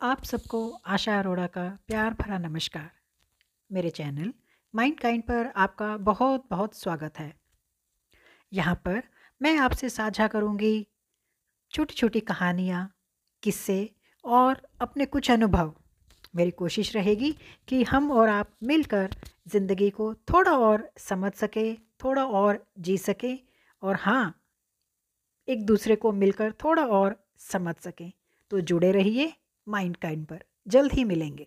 आप सबको आशा अरोड़ा का प्यार भरा नमस्कार। मेरे चैनल माइंड काइंड पर आपका बहुत बहुत स्वागत है। यहाँ पर मैं आपसे साझा करूँगी छोटी छोटी कहानियाँ, किस्से और अपने कुछ अनुभव। मेरी कोशिश रहेगी कि हम और आप मिलकर ज़िंदगी को थोड़ा और समझ सके, थोड़ा और जी सके और हाँ एक दूसरे को मिलकर थोड़ा और समझ सकें। तो जुड़े रहिए माइंड काइंड पर। जल्द ही मिलेंगे।